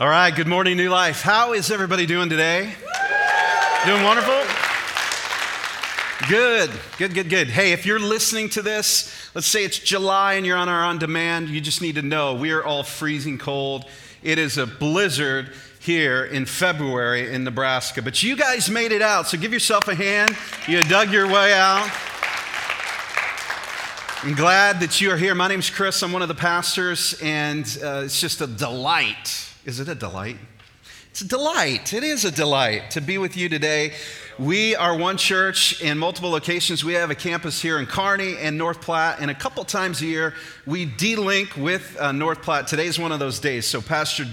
All right, good morning, New Life. How is everybody doing today? Doing wonderful? Good, good, good, good. Hey, if you're listening to this, let's say it's July and you're on our on demand, you just need to know we are all freezing cold. It is a blizzard here in February in Nebraska, but you guys made it out, so give yourself a hand. You dug your way out. I'm glad that you are here. My name is Chris. I'm one of the pastors, and uh, it's just a delight. Is it a delight? It's a delight. It is a delight to be with you today. We are one church in multiple locations. We have a campus here in Kearney and North Platte, and a couple times a year we de-link with uh, North Platte. Today's one of those days. So Pastor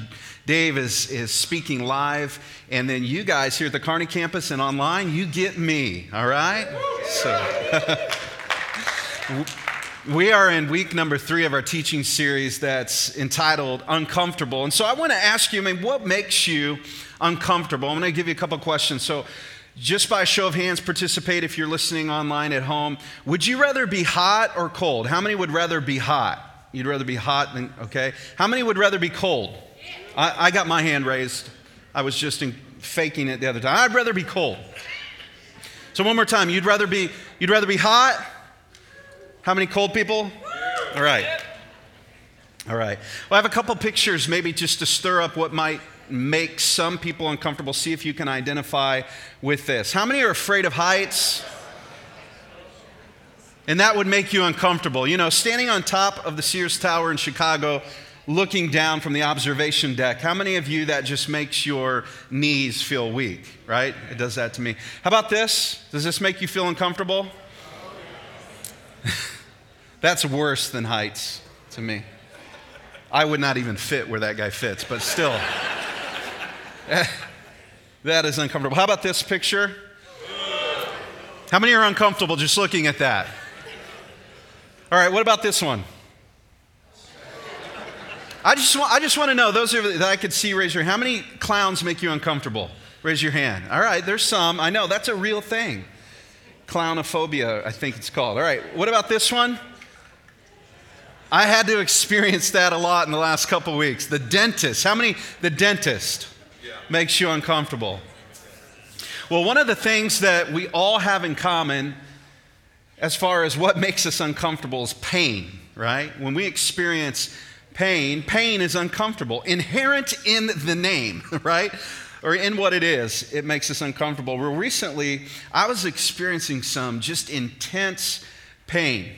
Dave is, is speaking live, and then you guys here at the Kearney campus and online, you get me, all right? So. We are in week number three of our teaching series that's entitled Uncomfortable. And so I want to ask you, I mean, what makes you uncomfortable? I'm going to give you a couple questions. So, just by show of hands, participate if you're listening online at home. Would you rather be hot or cold? How many would rather be hot? You'd rather be hot than, okay. How many would rather be cold? I, I got my hand raised. I was just in, faking it the other time. I'd rather be cold. So, one more time. You'd rather be, you'd rather be hot how many cold people? All right. All right. Well, I have a couple pictures, maybe just to stir up what might make some people uncomfortable. See if you can identify with this. How many are afraid of heights? And that would make you uncomfortable. You know, standing on top of the Sears Tower in Chicago, looking down from the observation deck, how many of you that just makes your knees feel weak, right? It does that to me. How about this? Does this make you feel uncomfortable? That's worse than heights to me. I would not even fit where that guy fits, but still. that is uncomfortable. How about this picture? How many are uncomfortable just looking at that? All right, what about this one? I just want, I just want to know, those that I could see, raise your hand. How many clowns make you uncomfortable? Raise your hand. All right, there's some. I know, that's a real thing. Clownophobia, I think it's called. All right, what about this one? I had to experience that a lot in the last couple weeks. The dentist. How many? The dentist yeah. makes you uncomfortable. Well, one of the things that we all have in common as far as what makes us uncomfortable is pain, right? When we experience pain, pain is uncomfortable. Inherent in the name, right? Or in what it is, it makes us uncomfortable. Well, recently, I was experiencing some just intense pain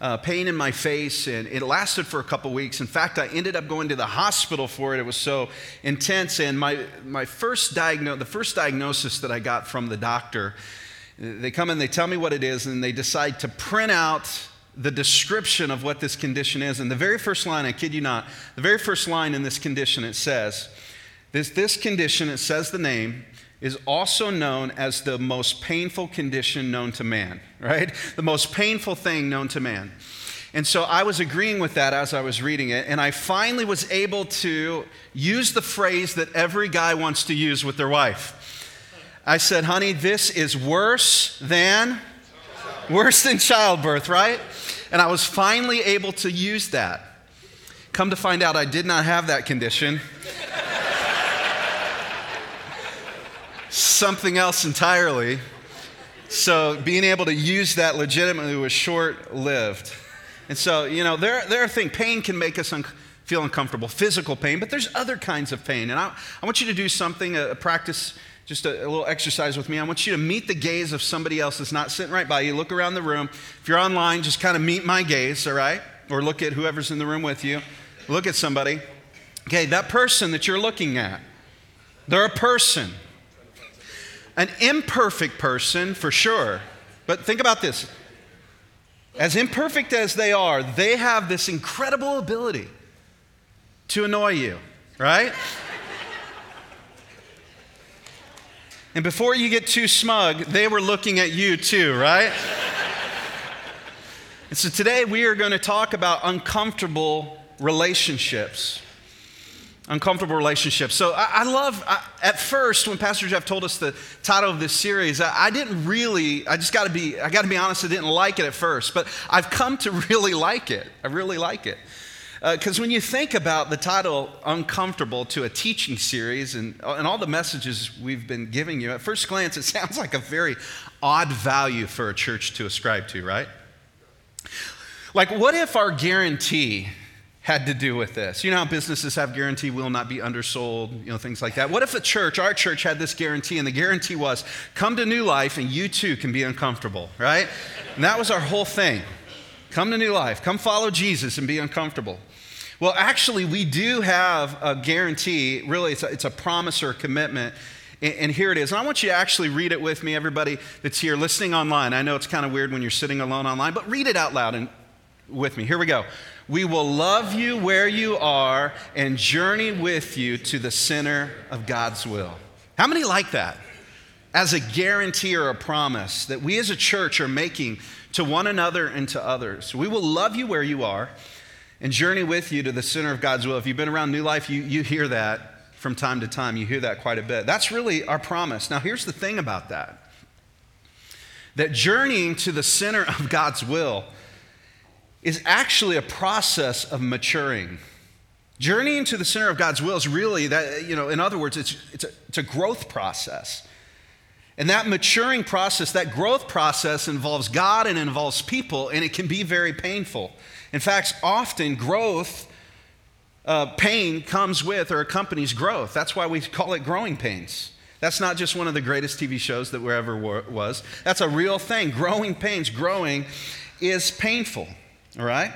uh, pain in my face, and it lasted for a couple weeks. In fact, I ended up going to the hospital for it. It was so intense. And my, my first diagno- the first diagnosis that I got from the doctor, they come and they tell me what it is, and they decide to print out the description of what this condition is. And the very first line, I kid you not, the very first line in this condition, it says, this, this condition, it says the name, is also known as the most painful condition known to man, right? The most painful thing known to man. And so I was agreeing with that as I was reading it, and I finally was able to use the phrase that every guy wants to use with their wife. I said, honey, this is worse than worse than childbirth, right? And I was finally able to use that. Come to find out, I did not have that condition something else entirely. So being able to use that legitimately was short lived. And so, you know, there, there are things, pain can make us un- feel uncomfortable, physical pain, but there's other kinds of pain. And I, I want you to do something, a, a practice, just a, a, little exercise with me. I want you to meet the gaze of somebody else that's not sitting right by you. Look around the room. If you're online, just kind of meet my gaze, all right? Or look at whoever's in the room with you. Look at somebody. Okay, that person that you're looking at, they're a person an imperfect person for sure. But think about this as imperfect as they are, they have this incredible ability to annoy you, right? and before you get too smug, they were looking at you too, right? and so today we are going to talk about uncomfortable relationships uncomfortable relationships. So I, I love, I, at first, when Pastor Jeff told us the title of this series, I, I didn't really, I just got to be, I got to be honest, I didn't like it at first, but I've come to really like it. I really like it. Because uh, when you think about the title Uncomfortable to a teaching series and, and all the messages we've been giving you, at first glance, it sounds like a very odd value for a church to ascribe to, right? Like, what if our guarantee had to do with this? You know how businesses have guarantee will not be undersold, you know, things like that. What if a church, our church, had this guarantee, and the guarantee was come to New Life and you too can be uncomfortable, right? And that was our whole thing. Come to New Life, come follow Jesus and be uncomfortable. Well, actually, we do have a guarantee. Really, it's a, it's a promise or a commitment. And, and here it is. And I want you to actually read it with me, everybody that's here listening online. I know it's kind of weird when you're sitting alone online, but read it out loud and with me. Here we go. We will love you where you are and journey with you to the center of God's will. How many like that? As a guarantee or a promise that we as a church are making to one another and to others. We will love you where you are and journey with you to the center of God's will. If you've been around New Life, you, you hear that from time to time. You hear that quite a bit. That's really our promise. Now, here's the thing about that that journeying to the center of God's will is actually a process of maturing. Journeying to the center of God's will is really that, you know, in other words, it's, it's, a, it's a growth process. And that maturing process, that growth process involves God and involves people, and it can be very painful. In fact, often growth, uh, pain comes with or accompanies growth. That's why we call it growing pains. That's not just one of the greatest TV shows that we ever was. That's a real thing. Growing pains, growing is painful, all right?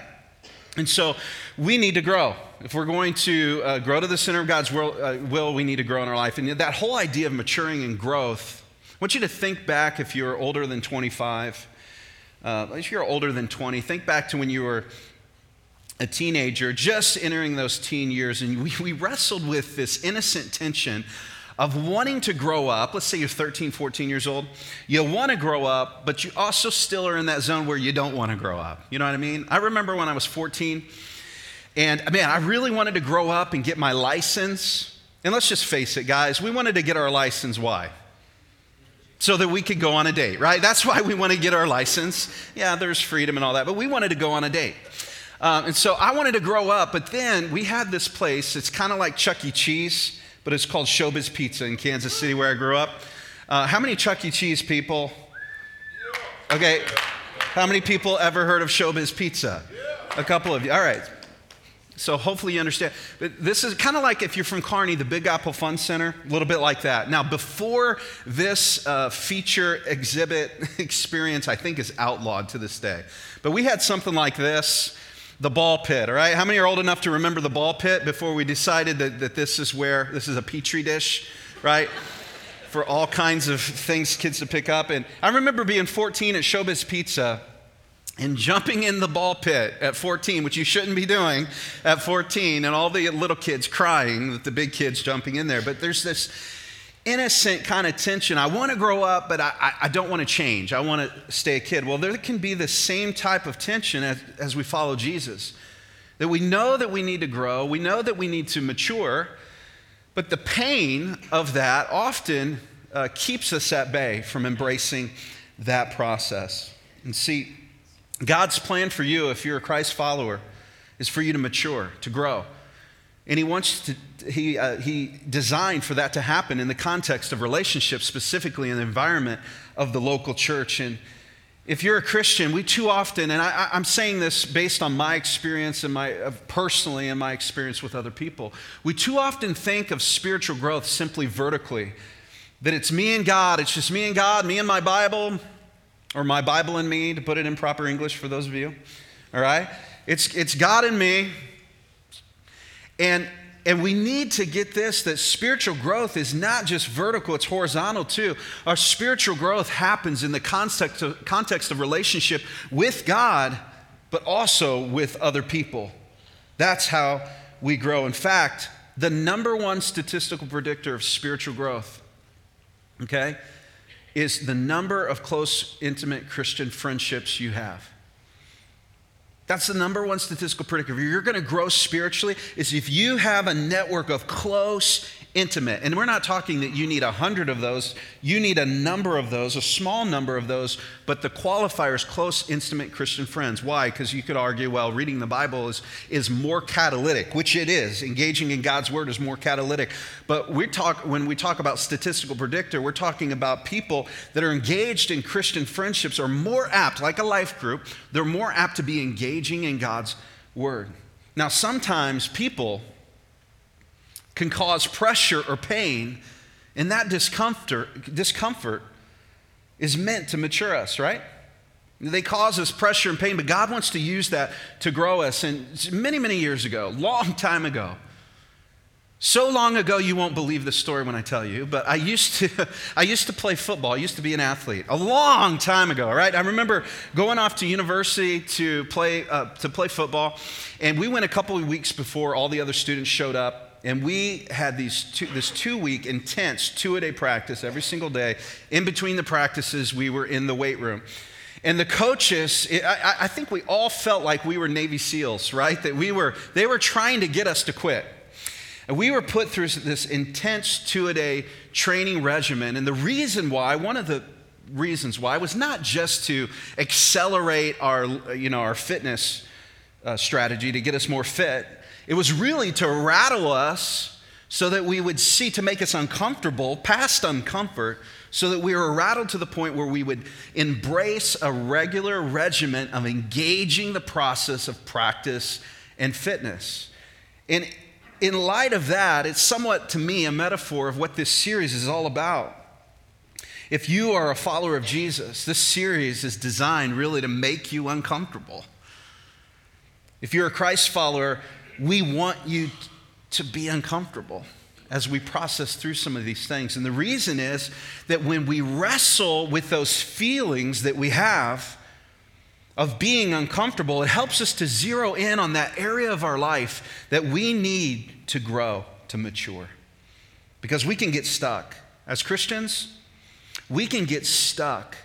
And so we need to grow. If we're going to uh, grow to the center of God's will, uh, will, we need to grow in our life. And that whole idea of maturing and growth, I want you to think back if you're older than 25. Uh, if you're older than 20, think back to when you were a teenager, just entering those teen years, and we, we wrestled with this innocent tension of wanting to grow up. Let's say you're 13, 14 years old. You want to grow up, but you also still are in that zone where you don't want to grow up. You know what I mean? I remember when I was 14, and man, I really wanted to grow up and get my license. And let's just face it, guys, we wanted to get our license. Why? So that we could go on a date, right? That's why we want to get our license. Yeah, there's freedom and all that, but we wanted to go on a date. Um, and so I wanted to grow up, but then we had this place. It's kind of like Chuck E. Cheese, but it's called Showbiz Pizza in Kansas City, where I grew up. Uh, how many Chuck E. Cheese people? Okay. How many people ever heard of Showbiz Pizza? A couple of you. All right. So hopefully you understand. But this is kind of like if you're from Kearney, the Big Apple Fun Center, a little bit like that. Now, before this uh, feature exhibit experience, I think is outlawed to this day. But we had something like this the ball pit, all right? How many are old enough to remember the ball pit before we decided that, that this is where, this is a petri dish, right? For all kinds of things kids to pick up. And I remember being 14 at Showbiz Pizza and jumping in the ball pit at 14, which you shouldn't be doing at 14, and all the little kids crying the big kids jumping in there. But there's this innocent kind of tension. I want to grow up, but I, I, don't want to change. I want to stay a kid. Well, there can be the same type of tension as, as we follow Jesus. That we know that we need to grow, we know that we need to mature, but the pain of that often uh, keeps us at bay from embracing that process. And see, God's plan for you, if you're a Christ follower, is for you to mature, to grow. And he wants to, he, uh, he designed for that to happen in the context of relationships, specifically in the environment of the local church. And if you're a Christian, we too often, and I, am saying this based on my experience and my uh, personally and my experience with other people, we too often think of spiritual growth simply vertically. That it's me and God, it's just me and God, me and my Bible, or my Bible and me, to put it in proper English for those of you. All right? It's, it's God and me, and, and we need to get this that spiritual growth is not just vertical, it's horizontal too. Our spiritual growth happens in the context of, context of relationship with God, but also with other people. That's how we grow. In fact, the number one statistical predictor of spiritual growth, okay, is the number of close, intimate Christian friendships you have. That's the number one statistical predictor. You're going to grow spiritually, is if you have a network of close, intimate. And we're not talking that you need a hundred of those, you need a number of those, a small number of those, but the qualifier is close, intimate Christian friends. Why? Because you could argue, well, reading the Bible is, is more catalytic, which it is. Engaging in God's word is more catalytic. But we talk, when we talk about statistical predictor, we're talking about people that are engaged in Christian friendships are more apt, like a life group, they're more apt to be engaging in God's word. Now, sometimes people can cause pressure or pain, and that discomfort, discomfort is meant to mature us, right? They cause us pressure and pain, but God wants to use that to grow us. And many, many years ago, long time ago, so long ago you won't believe the story when I tell you, but I used to I used to play football. I used to be an athlete a long time ago, right? I remember going off to university to play uh, to play football, and we went a couple of weeks before all the other students showed up and we had these two, this two week intense two a day practice every single day. In between the practices, we were in the weight room. And the coaches, I, I think we all felt like we were Navy SEALs, right? That we were, they were trying to get us to quit. And we were put through this intense two a day training regimen. And the reason why, one of the reasons why, was not just to accelerate our, you know, our fitness uh, strategy to get us more fit, it was really to rattle us so that we would see, to make us uncomfortable, past uncomfort, so that we were rattled to the point where we would embrace a regular regimen of engaging the process of practice and fitness. And in light of that, it's somewhat to me a metaphor of what this series is all about. If you are a follower of Jesus, this series is designed really to make you uncomfortable. If you're a Christ follower, we want you to be uncomfortable as we process through some of these things. And the reason is that when we wrestle with those feelings that we have of being uncomfortable, it helps us to zero in on that area of our life that we need to grow, to mature. Because we can get stuck. As Christians, we can get stuck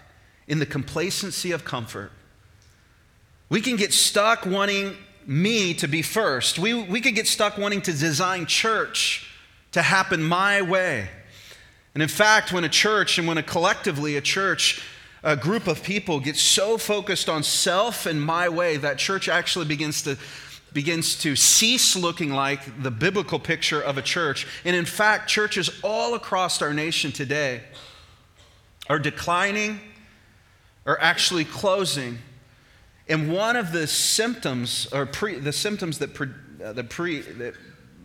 in the complacency of comfort. We can get stuck wanting me to be first. We, we could get stuck wanting to design church to happen my way. And in fact, when a church and when a collectively a church, a group of people gets so focused on self and my way, that church actually begins to begins to cease looking like the biblical picture of a church. And in fact, churches all across our nation today are declining or actually closing and one of the symptoms, or pre, the symptoms that, pre, uh, the pre, that,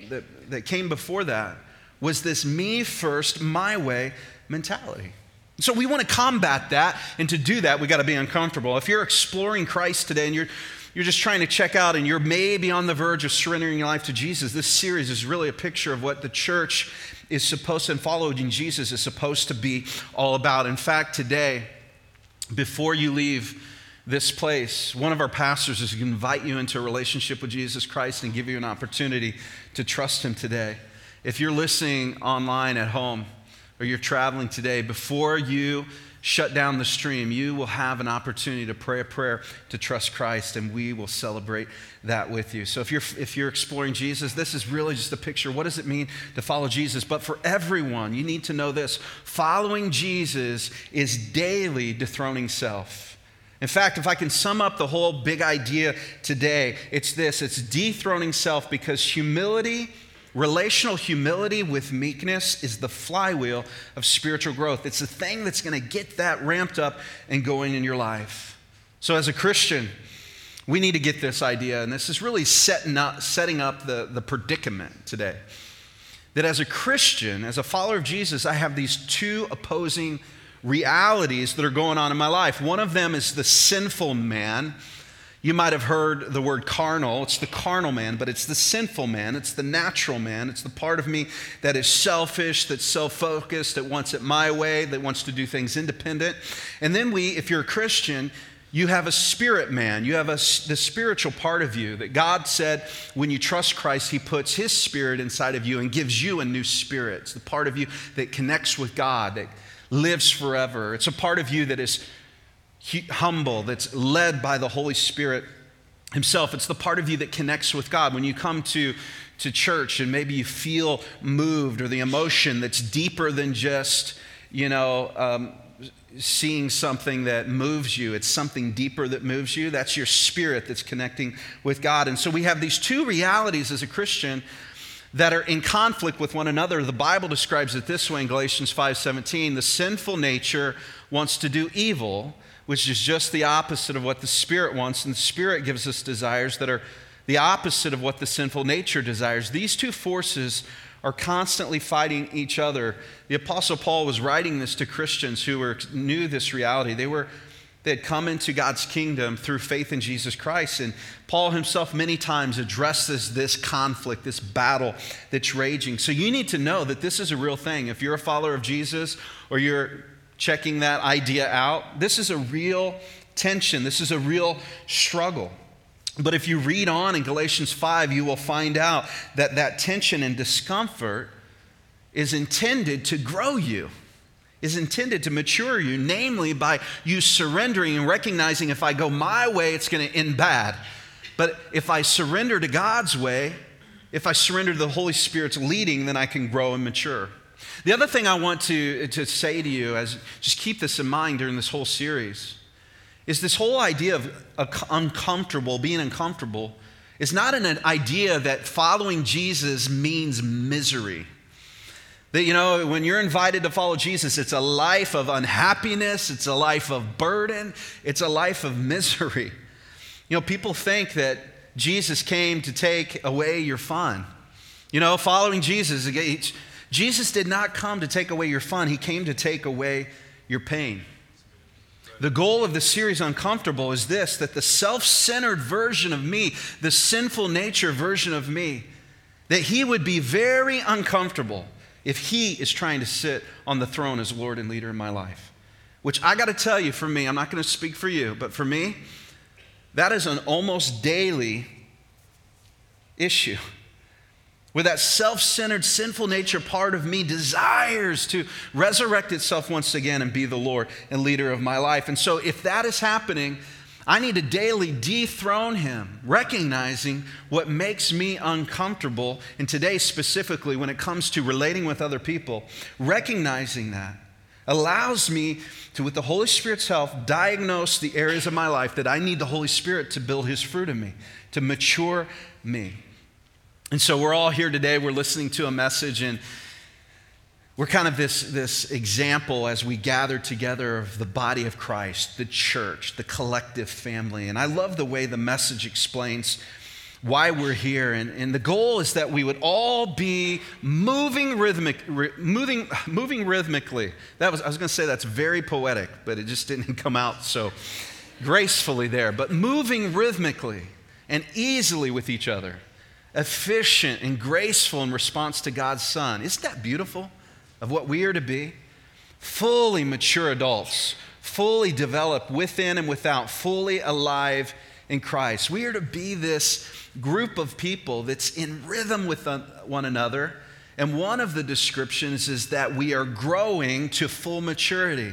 that, that came before that, was this me first, my way mentality. So we want to combat that, and to do that, we got to be uncomfortable. If you're exploring Christ today and you're you're just trying to check out and you're maybe on the verge of surrendering your life to Jesus, this series is really a picture of what the church is supposed to, and following Jesus is supposed to be all about. In fact, today, before you leave this place, one of our pastors is going to invite you into a relationship with Jesus Christ and give you an opportunity to trust Him today. If you're listening online at home or you're traveling today, before you shut down the stream, you will have an opportunity to pray a prayer to trust Christ, and we will celebrate that with you. So if you're if you're exploring Jesus, this is really just a picture. What does it mean to follow Jesus? But for everyone, you need to know this: following Jesus is daily dethroning self. In fact, if I can sum up the whole big idea today, it's this it's dethroning self because humility, relational humility with meekness, is the flywheel of spiritual growth. It's the thing that's going to get that ramped up and going in your life. So, as a Christian, we need to get this idea, and this is really setting up, setting up the, the predicament today. That as a Christian, as a follower of Jesus, I have these two opposing realities that are going on in my life. One of them is the sinful man. You might have heard the word carnal. It's the carnal man, but it's the sinful man. It's the natural man. It's the part of me that is selfish, that's self focused, that wants it my way, that wants to do things independent. And then we, if you're a Christian, you have a spirit man. You have a, the spiritual part of you that God said when you trust Christ, He puts His spirit inside of you and gives you a new spirit. It's the part of you that connects with God, that lives forever. It's a part of you that is humble, that's led by the Holy Spirit. Himself. It's the part of you that connects with God. When you come to, to church and maybe you feel moved or the emotion that's deeper than just, you know, um, seeing something that moves you. It's something deeper that moves you. That's your spirit that's connecting with God. And so we have these two realities as a Christian that are in conflict with one another. The Bible describes it this way in Galatians 5:17, the sinful nature wants to do evil, which is just the opposite of what the spirit wants, and the spirit gives us desires that are the opposite of what the sinful nature desires. These two forces are constantly fighting each other. The Apostle Paul was writing this to Christians who were, knew this reality. They, were, had come into God's kingdom through faith in Jesus Christ. And Paul himself, many times, addresses this conflict, this battle that's raging. So you need to know that this is a real thing. If you're a follower of Jesus or you're checking that idea out, this is a real tension, this is a real struggle. But if you read on in Galatians 5, you will find out that that tension and discomfort is intended to grow you, is intended to mature you, namely by you surrendering and recognizing if I go my way, it's going to end bad. But if I surrender to God's way, if I surrender to the Holy Spirit's leading, then I can grow and mature. The other thing I want to, to say to you, as just keep this in mind during this whole series, is this whole idea of uncomfortable, being uncomfortable, is not an idea that following Jesus means misery. That, you know, when you're invited to follow Jesus, it's a life of unhappiness, it's a life of burden, it's a life of misery. You know, people think that Jesus came to take away your fun. You know, following Jesus, Jesus did not come to take away your fun, He came to take away your pain. The goal of the series Uncomfortable is this that the self centered version of me, the sinful nature version of me, that he would be very uncomfortable if he is trying to sit on the throne as Lord and leader in my life. Which I got to tell you, for me, I'm not going to speak for you, but for me, that is an almost daily issue where that self centered, sinful nature part of me desires to resurrect itself once again and be the Lord and leader of my life. And so, if that is happening, I need to daily dethrone him, recognizing what makes me uncomfortable. And today, specifically, when it comes to relating with other people, recognizing that allows me to, with the Holy Spirit's help, diagnose the areas of my life that I need the Holy Spirit to build his fruit in me, to mature me. And so we're all here today, we're listening to a message, and we're kind of this, this example as we gather together of the body of Christ, the church, the collective family. And I love the way the message explains why we're here. And, and the goal is that we would all be moving, rhythmic, moving, moving rhythmically. That was, I was going to say that's very poetic, but it just didn't come out so gracefully there. But moving rhythmically and easily with each other efficient and graceful in response to God's Son. Isn't that beautiful of what we are to be? Fully mature adults, fully developed within and without, fully alive in Christ. We are to be this group of people that's in rhythm with one another. And one of the descriptions is that we are growing to full maturity.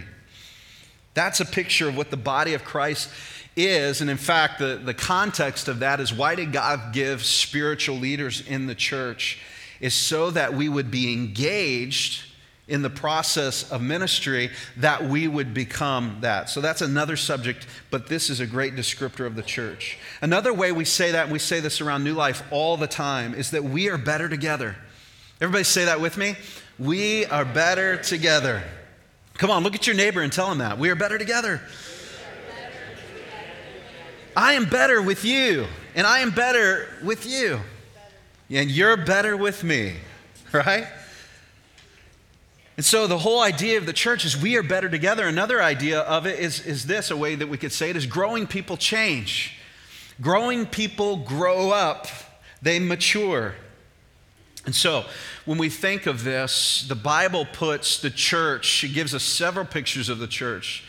That's a picture of what the body of Christ is, and in fact, the, the context of that is why did God give spiritual leaders in the church? Is so that we would be engaged in the process of ministry, that we would become that. So that's another subject, but this is a great descriptor of the church. Another way we say that, and we say this around New Life all the time, is that we are better together. Everybody say that with me? We are better together. Come on, look at your neighbor and tell him that. We are better together. I am better with you, and I am better with you. And you're better with me, right? And so the whole idea of the church is we are better together. Another idea of it is, is this a way that we could say it is growing people change. Growing people grow up, they mature. And so when we think of this, the Bible puts the church, it gives us several pictures of the church.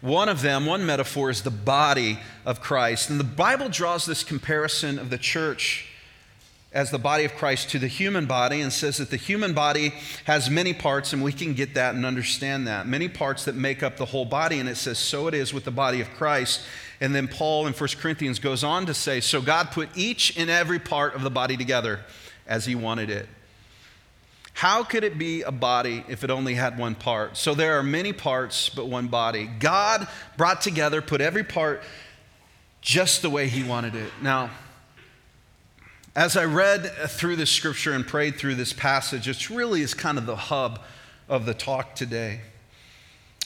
One of them, one metaphor, is the body of Christ. And the Bible draws this comparison of the church as the body of Christ to the human body and says that the human body has many parts, and we can get that and understand that. Many parts that make up the whole body. And it says, so it is with the body of Christ. And then Paul in 1 Corinthians goes on to say, So God put each and every part of the body together as he wanted it. How could it be a body if it only had one part? So there are many parts, but one body. God brought together, put every part just the way he wanted it. Now, as I read through this scripture and prayed through this passage, it really is kind of the hub of the talk today.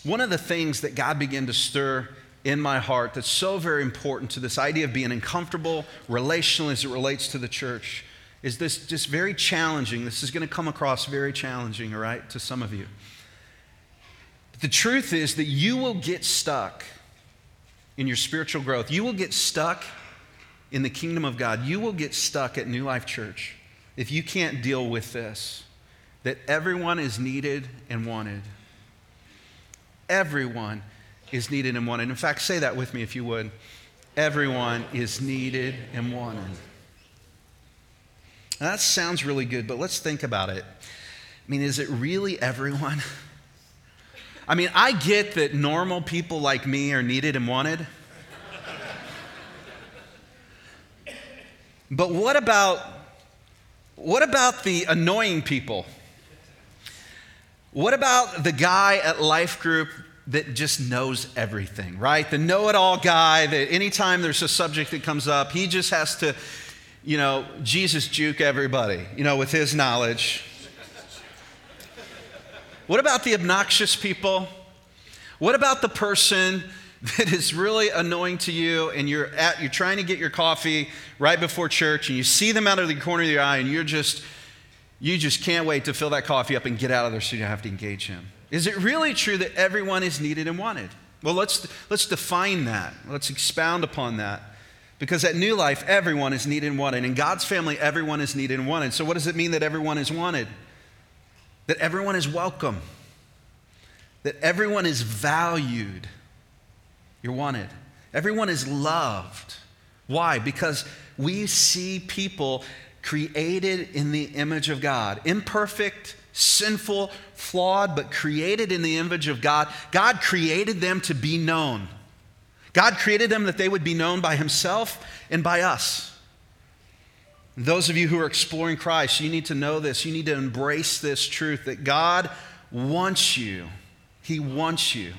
One of the things that God began to stir in my heart that's so very important to this idea of being uncomfortable relationally as it relates to the church is this just very challenging. This is going to come across very challenging, all right, to some of you. But the truth is that you will get stuck in your spiritual growth. You will get stuck in the kingdom of God. You will get stuck at New Life Church if you can't deal with this that everyone is needed and wanted. Everyone is needed and wanted. In fact, say that with me if you would. Everyone is needed and wanted. Now, that sounds really good, but let's think about it. I mean, is it really everyone? I mean, I get that normal people like me are needed and wanted. But what about what about the annoying people? What about the guy at Life Group that just knows everything, right? The know it all guy that anytime there's a subject that comes up, he just has to, you know, Jesus juke everybody, you know, with his knowledge. What about the obnoxious people? What about the person that is really annoying to you and you're at you're trying to get your coffee right before church and you see them out of the corner of your eye and you're just you just can't wait to fill that coffee up and get out of there so you don't have to engage him. Is it really true that everyone is needed and wanted? Well, let's, let's define that. Let's expound upon that. Because at New Life, everyone is needed and wanted. In God's family, everyone is needed and wanted. So, what does it mean that everyone is wanted? That everyone is welcome, that everyone is valued. You're wanted. Everyone is loved. Why? Because we see people created in the image of God, imperfect, sinful, flawed, but created in the image of God. God created them to be known. God created them that they would be known by Himself and by us. Those of you who are exploring Christ, you need to know this. You need to embrace this truth that God wants you, He wants you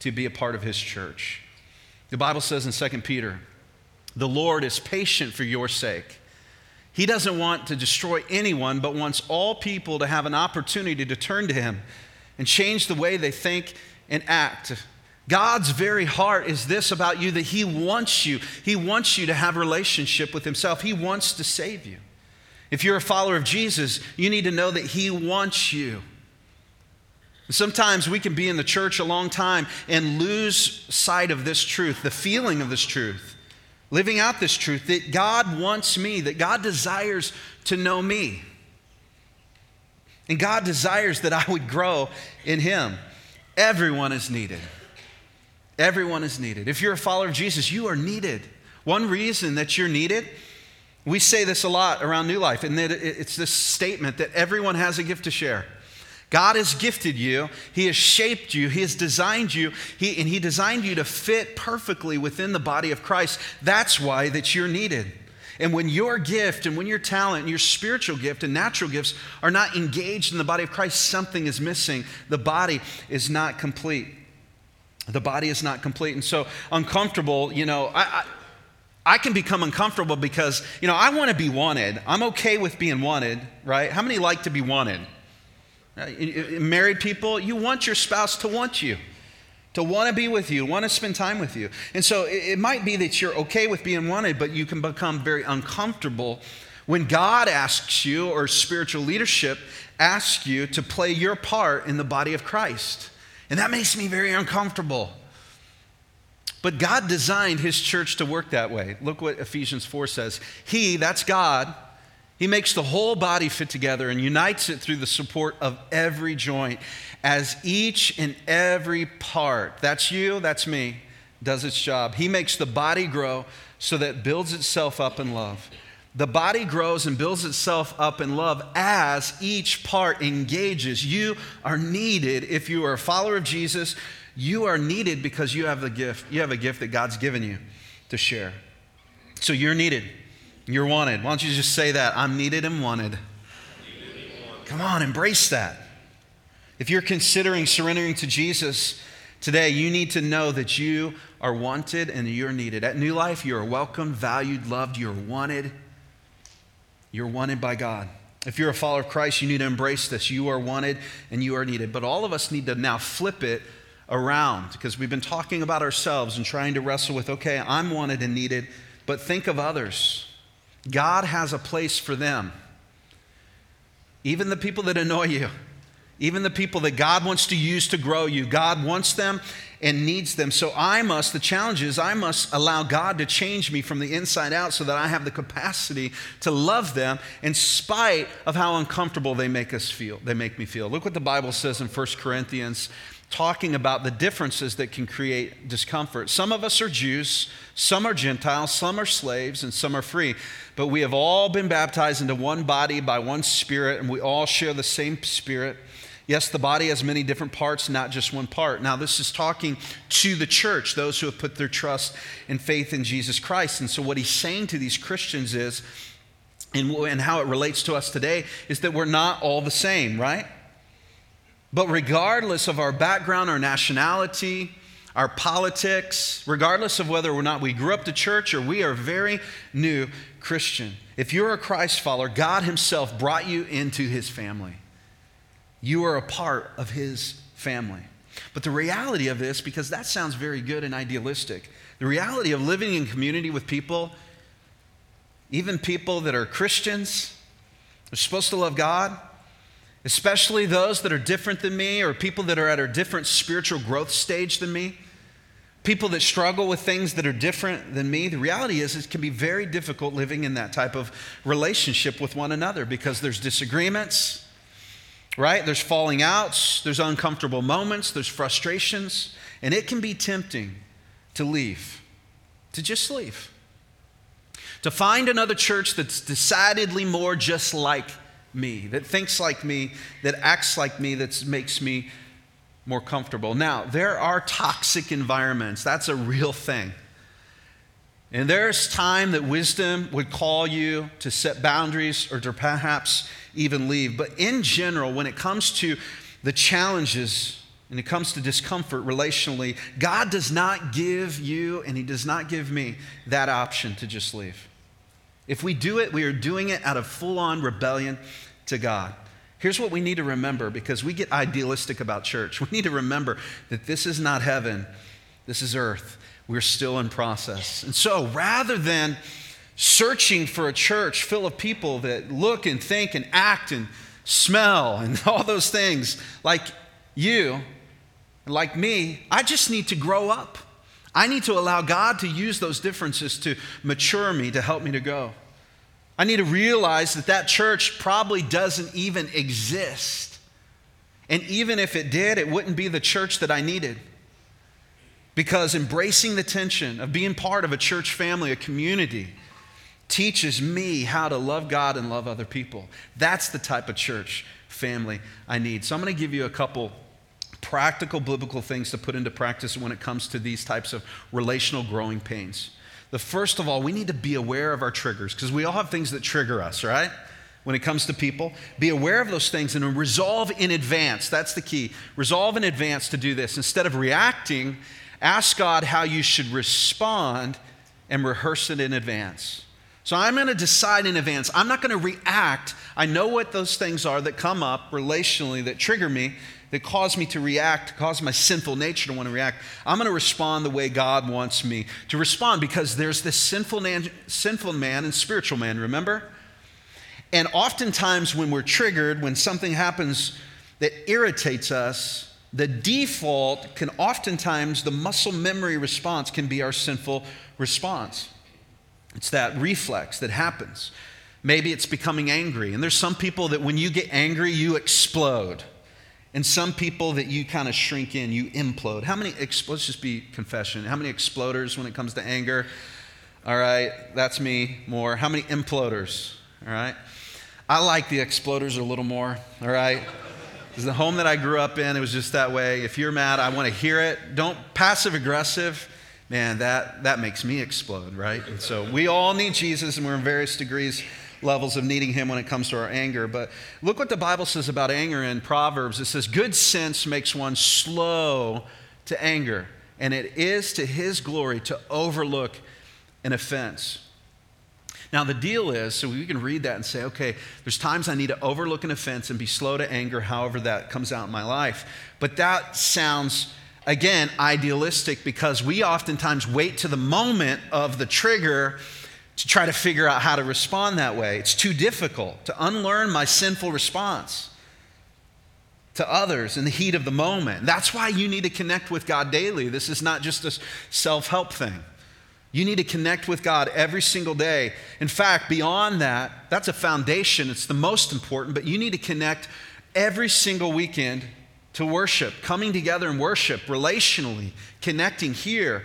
to be a part of His church. The Bible says in 2 Peter, the Lord is patient for your sake he doesn't want to destroy anyone, but wants all people to have an opportunity to turn to Him and change the way they think and act. God's very heart is this about you that He wants you. He wants you to have a relationship with Himself. He wants to save you. If you're a follower of Jesus, you need to know that He wants you. Sometimes we can be in the church a long time and lose sight of this truth, the feeling of this truth living out this truth that God wants me, that God desires to know me. And God desires that I would grow in Him. Everyone is needed. Everyone is needed. If you're a follower of Jesus, you are needed. One reason that you're needed, we say this a lot around New Life, and that it's this statement that everyone has a gift to share. God has gifted you, He has shaped you, He has designed you, he, and He designed you to fit perfectly within the body of Christ. That's why that you're needed. And when your gift and when your talent and your spiritual gift and natural gifts are not engaged in the body of Christ, something is missing. The body is not complete. The body is not complete. And so, uncomfortable, you know, I, I I can become uncomfortable because, you know, I want to be wanted. I'm okay with being wanted, right? How many like to be wanted? Uh, married people, you want your spouse to want you, to want to be with you, want to spend time with you. And so it might be that you're okay with being wanted, but you can become very uncomfortable when God asks you or spiritual leadership asks you to play your part in the body of Christ. And that makes me very uncomfortable. But God designed his church to work that way. Look what Ephesians 4 says. He, that's God, he makes the whole body fit together and unites it through the support of every joint as each and every part, that's you, that's me, does its job. He makes the body grow so that it builds itself up in love. The body grows and builds itself up in love as each part engages. You are needed if you are a follower of Jesus. You are needed because you have the gift. You have a gift that God's given you. to share. So you're needed. You're wanted. Why don't you just say that? I'm needed and wanted. Come on, embrace that. If you're considering surrendering to Jesus today, you need to know that you are wanted and you're needed. At New Life, you are welcome, valued, loved, you're wanted. You're wanted by God. If you're a follower of Christ, you need to embrace this. You are wanted and you are needed. But all of us need to now flip it around because we've been talking about ourselves and trying to wrestle with, okay, I'm wanted and needed, but think of others. God has a place for them. Even the people that annoy you, even the people that God wants to use to grow you, God wants them and needs them. So I must, the challenge is, I must allow God to change me from the inside out so that I have the capacity to love them in spite of how uncomfortable they make us feel. They make me feel. Look what the Bible says in 1 Corinthians talking about the differences that can create discomfort. Some of us are Jews, some are Gentiles, some are slaves, and some are free. But we have all been baptized into one body by one spirit, and we all share the same spirit. Yes, the body has many different parts, not just one part. Now, this is talking to the church, those who have put their trust and faith in Jesus Christ. And so, what he's saying to these Christians is, and, how it relates to us today, is that we're not all the same, right? But regardless of our background, our nationality, our politics, regardless of whether or not we grew up to church or we are very new Christian, if you're a Christ follower, God Himself brought you into His family. You are a part of His family. But the reality of this, because that sounds very good and idealistic, the reality of living in community with people, even people that are Christians, are supposed to love God, especially those that are different than me or people that are at a different spiritual growth stage than me, people that struggle with things that are different than me. The reality is, it can be very difficult living in that type of relationship with one another because there's disagreements, right? There's falling outs, there's uncomfortable moments, there's frustrations, and it can be tempting to leave, to just leave. To find another church that's decidedly more just like me, that thinks like me, that acts like me, that makes me more comfortable. Now, there are toxic environments. That's a real thing. And there's time that wisdom would call you to set boundaries or to perhaps even leave. But in general, when it comes to the challenges and it comes to discomfort relationally, God does not give you and He does not give me that option to just leave. If we do it, we are doing it out of full on rebellion to God. Here's what we need to remember because we get idealistic about church. We need to remember that this is not heaven, this is earth. We're still in process. And so rather than searching for a church full of people that look and think and act and smell and all those things like you, like me, I just need to grow up. I need to allow God to use those differences to mature me, to help me to go. I need to realize that that church probably doesn't even exist. And even if it did, it wouldn't be the church that I needed. Because embracing the tension of being part of a church family, a community, teaches me how to love God and love other people. That's the type of church family I need. So I'm going to give you a couple practical biblical things to put into practice when it comes to these types of relational growing pains. The first of all, we need to be aware of our triggers because we all have things that trigger us, right? When it comes to people, be aware of those things and resolve in advance. That's the key. Resolve in advance to do this. Instead of reacting, ask God how you should respond and rehearse it in advance. So I'm going to decide in advance. I'm not going to react. I know what those things are that come up relationally that trigger me that cause me to react, cause my sinful nature to want to react, I'm going to respond the way God wants me to respond because there's this sinful man, sinful man and spiritual man, remember? And oftentimes when we're triggered, when something happens that irritates us, the default can oftentimes, the muscle memory response can be our sinful response. It's that reflex that happens. Maybe it's becoming angry. And there's some people that when you get angry, you explode. And some people that you kind of shrink in, you implode. How many, let's just be confession, how many exploders when it comes to anger? All right, that's me more. How many imploders? All right. I like the exploders a little more, all right? Because the home that I grew up in, it was just that way. If you're mad, I want to hear it. Don't passive aggressive, man, that, that makes me explode, right? And so we all need Jesus, and we're in various degrees, levels of needing Him when it comes to our anger. But look what the Bible says about anger in Proverbs. It says, Good sense makes one slow to anger, and it is to His glory to overlook an offense. Now, the deal is, so we can read that and say, okay, there's times I need to overlook an offense and be slow to anger, however that comes out in my life. But that sounds again, idealistic because we oftentimes wait to the moment of the trigger to try to figure out how to respond that way. It's too difficult to unlearn my sinful response to others in the heat of the moment. That's why you need to connect with God daily. This is not just a self help thing. You need to connect with God every single day. In fact, beyond that, that's a foundation. It's the most important, but you need to connect every single weekend to worship, coming together and worship relationally, connecting here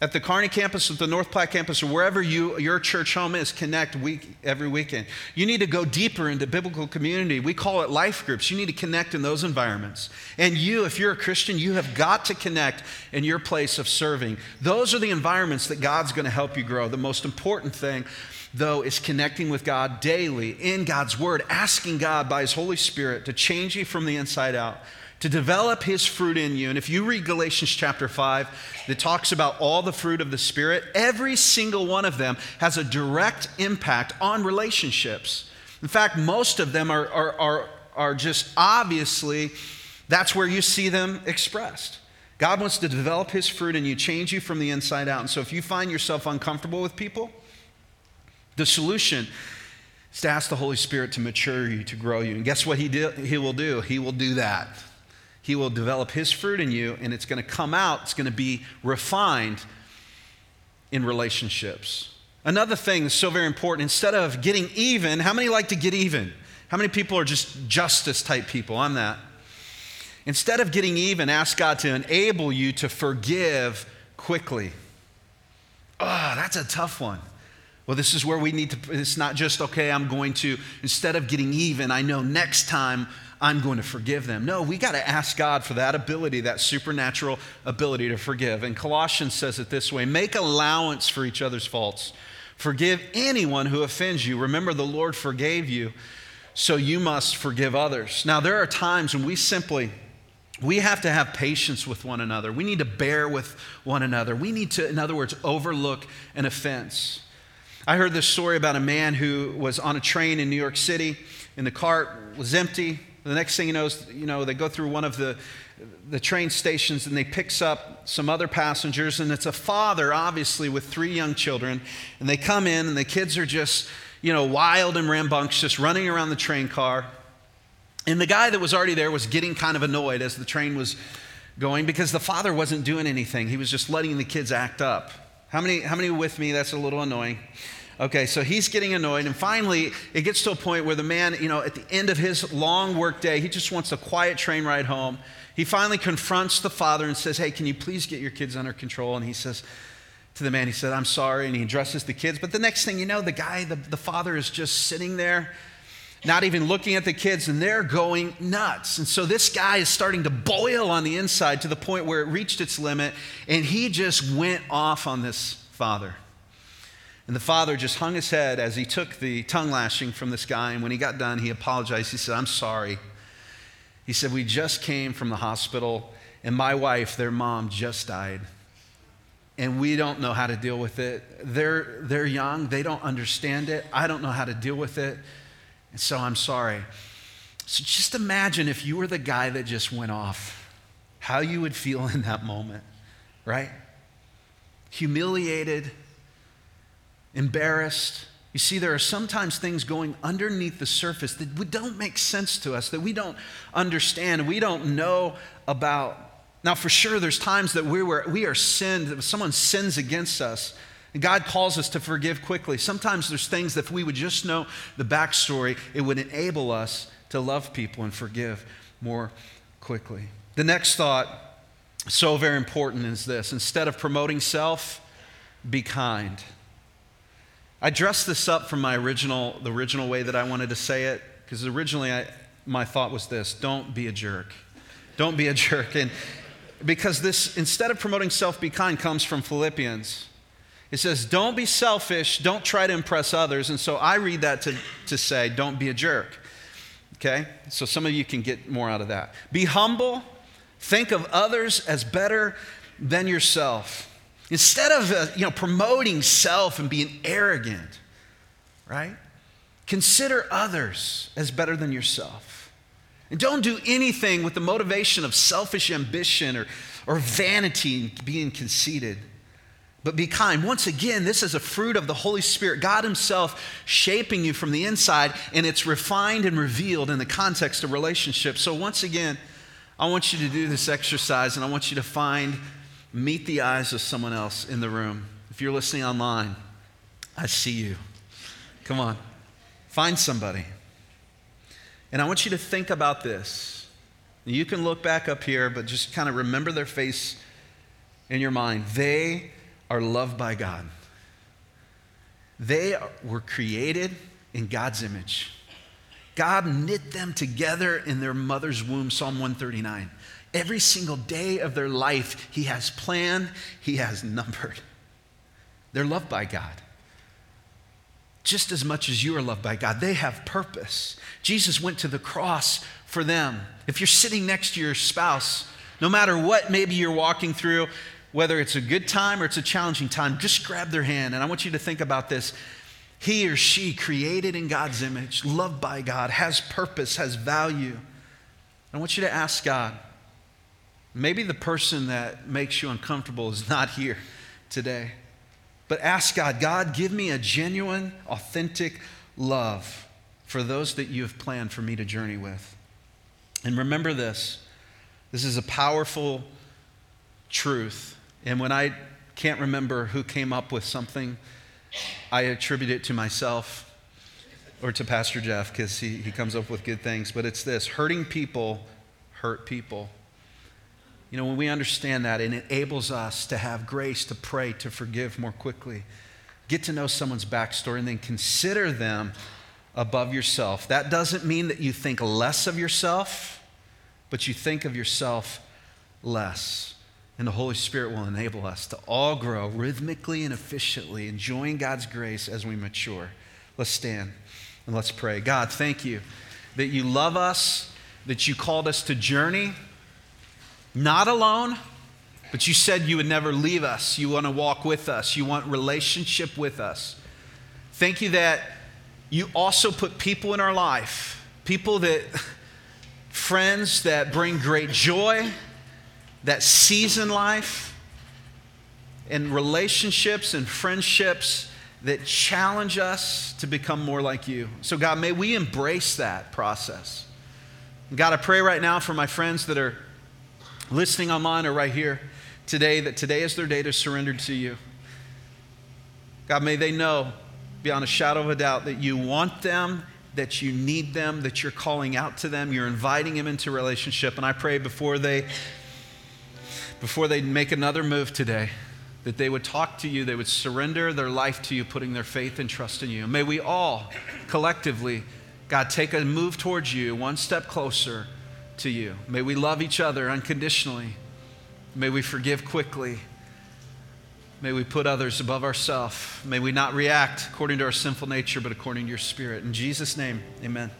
at the Kearney campus, at the North Platte campus, or wherever you, your church home is, connect week, every weekend. You need to go deeper into biblical community. We call it life groups. You need to connect in those environments. And you, if you're a Christian, you have got to connect in your place of serving. Those are the environments that God's going to help you grow. The most important thing though, is connecting with God daily in God's Word, asking God by His Holy Spirit to change you from the inside out, to develop his fruit in you. And if you read Galatians chapter 5, that talks about all the fruit of the Spirit, every single one of them has a direct impact on relationships. In fact, most of them are, are, are, are just obviously, that's where you see them expressed. God wants to develop his fruit in you, change you from the inside out. And so if you find yourself uncomfortable with people, the solution is to ask the Holy Spirit to mature you, to grow you. And guess what he, do, he will do? He will do that. He will develop His fruit in you, and it's going to come out, it's going to be refined in relationships. Another thing that's so very important instead of getting even, how many like to get even? How many people are just justice type people? I'm that. Instead of getting even, ask God to enable you to forgive quickly. Oh, that's a tough one. Well, this is where we need to, it's not just, okay, I'm going to, instead of getting even, I know next time I'm going to forgive them. No, we got to ask God for that ability, that supernatural ability to forgive. And Colossians says it this way make allowance for each other's faults. Forgive anyone who offends you. Remember, the Lord forgave you, so you must forgive others. Now, there are times when we simply, we have to have patience with one another. We need to bear with one another. We need to, in other words, overlook an offense. I heard this story about a man who was on a train in New York City, and the cart was empty. The next thing you know is, you know, they go through one of the, the train stations and they picks up some other passengers, and it's a father, obviously, with three young children. And they come in, and the kids are just, you know, wild and rambunctious, running around the train car. And the guy that was already there was getting kind of annoyed as the train was going because the father wasn't doing anything. He was just letting the kids act up. How many, how many with me? That's a little annoying. Okay, so he's getting annoyed, and finally it gets to a point where the man, you know, at the end of his long work day, he just wants a quiet train ride home. He finally confronts the father and says, Hey, can you please get your kids under control? And he says to the man, He said, I'm sorry. And he addresses the kids. But the next thing you know, the guy, the, the father is just sitting there, not even looking at the kids, and they're going nuts. And so this guy is starting to boil on the inside to the point where it reached its limit, and he just went off on this father. And the father just hung his head as he took the tongue lashing from this guy. And when he got done, he apologized. He said, I'm sorry. He said, We just came from the hospital, and my wife, their mom, just died. And we don't know how to deal with it. They're, they're young, they don't understand it. I don't know how to deal with it. And so I'm sorry. So just imagine if you were the guy that just went off, how you would feel in that moment, right? Humiliated embarrassed. You see, there are sometimes things going underneath the surface that don't make sense to us, that we don't understand, we don't know about. Now, for sure, there's times that we, were, we are sinned, that someone sins against us, and God calls us to forgive quickly. Sometimes there's things that if we would just know the backstory, it would enable us to love people and forgive more quickly. The next thought, so very important, is this instead of promoting self, be kind. I dressed this up from my original, the original way that I wanted to say it, because originally I, my thought was this don't be a jerk. Don't be a jerk. And because this, instead of promoting self be kind, comes from Philippians. It says, Don't be selfish, don't try to impress others. And so I read that to, to say, Don't be a jerk. Okay? So some of you can get more out of that. Be humble, think of others as better than yourself. Instead of uh, you know, promoting self and being arrogant, right? Consider others as better than yourself. And don't do anything with the motivation of selfish ambition or, or vanity and being conceited. But be kind. Once again, this is a fruit of the Holy Spirit, God Himself shaping you from the inside, and it's refined and revealed in the context of relationships. So, once again, I want you to do this exercise, and I want you to find, meet the eyes of someone else in the room. If you're listening online, I see you. Come on, find somebody. And I want you to think about this. You can look back up here, but just kind of remember their face in your mind. They are loved by God. They were created in God's image. God knit them together in their mother's womb, Psalm 139. Every single day of their life, He has planned, He has numbered. They're loved by God. Just as much as you are loved by God, they have purpose. Jesus went to the cross for them. If you're sitting next to your spouse, no matter what maybe you're walking through, whether it's a good time or it's a challenging time, just grab their hand. And I want you to think about this. He or she, created in God's image, loved by God, has purpose, has value. I want you to ask God. Maybe the person that makes you uncomfortable is not here today. But ask God, God, give me a genuine, authentic love for those that you have planned for me to journey with. And remember this this is a powerful truth. And when I can't remember who came up with something, I attribute it to myself or to Pastor Jeff because he, he comes up with good things. But it's this hurting people hurt people. You know, when we understand that, it enables us to have grace to pray, to forgive more quickly, get to know someone's backstory, and then consider them above yourself. That doesn't mean that you think less of yourself, but you think of yourself less. And the Holy Spirit will enable us to all grow rhythmically and efficiently, enjoying God's grace as we mature. Let's stand and let's pray. God, thank you that you love us, that you called us to journey, not alone, but you said you would never leave us. You want to walk with us, you want relationship with us. Thank you that you also put people in our life, people that, friends that bring great joy that season life and relationships and friendships that challenge us to become more like you. So, God, may we embrace that process. God, I pray right now for my friends that are listening online or right here today that today is their day to surrender to you. God, may they know beyond a shadow of a doubt that you want them, that you need them, that you're calling out to them, you're inviting them into relationship. And I pray before they before they make another move today, that they would talk to you, they would surrender their life to you, putting their faith and trust in you. May we all collectively, God, take a move towards you, one step closer to you. May we love each other unconditionally. May we forgive quickly. May we put others above ourselves. May we not react according to our sinful nature, but according to your spirit. In Jesus' name, amen.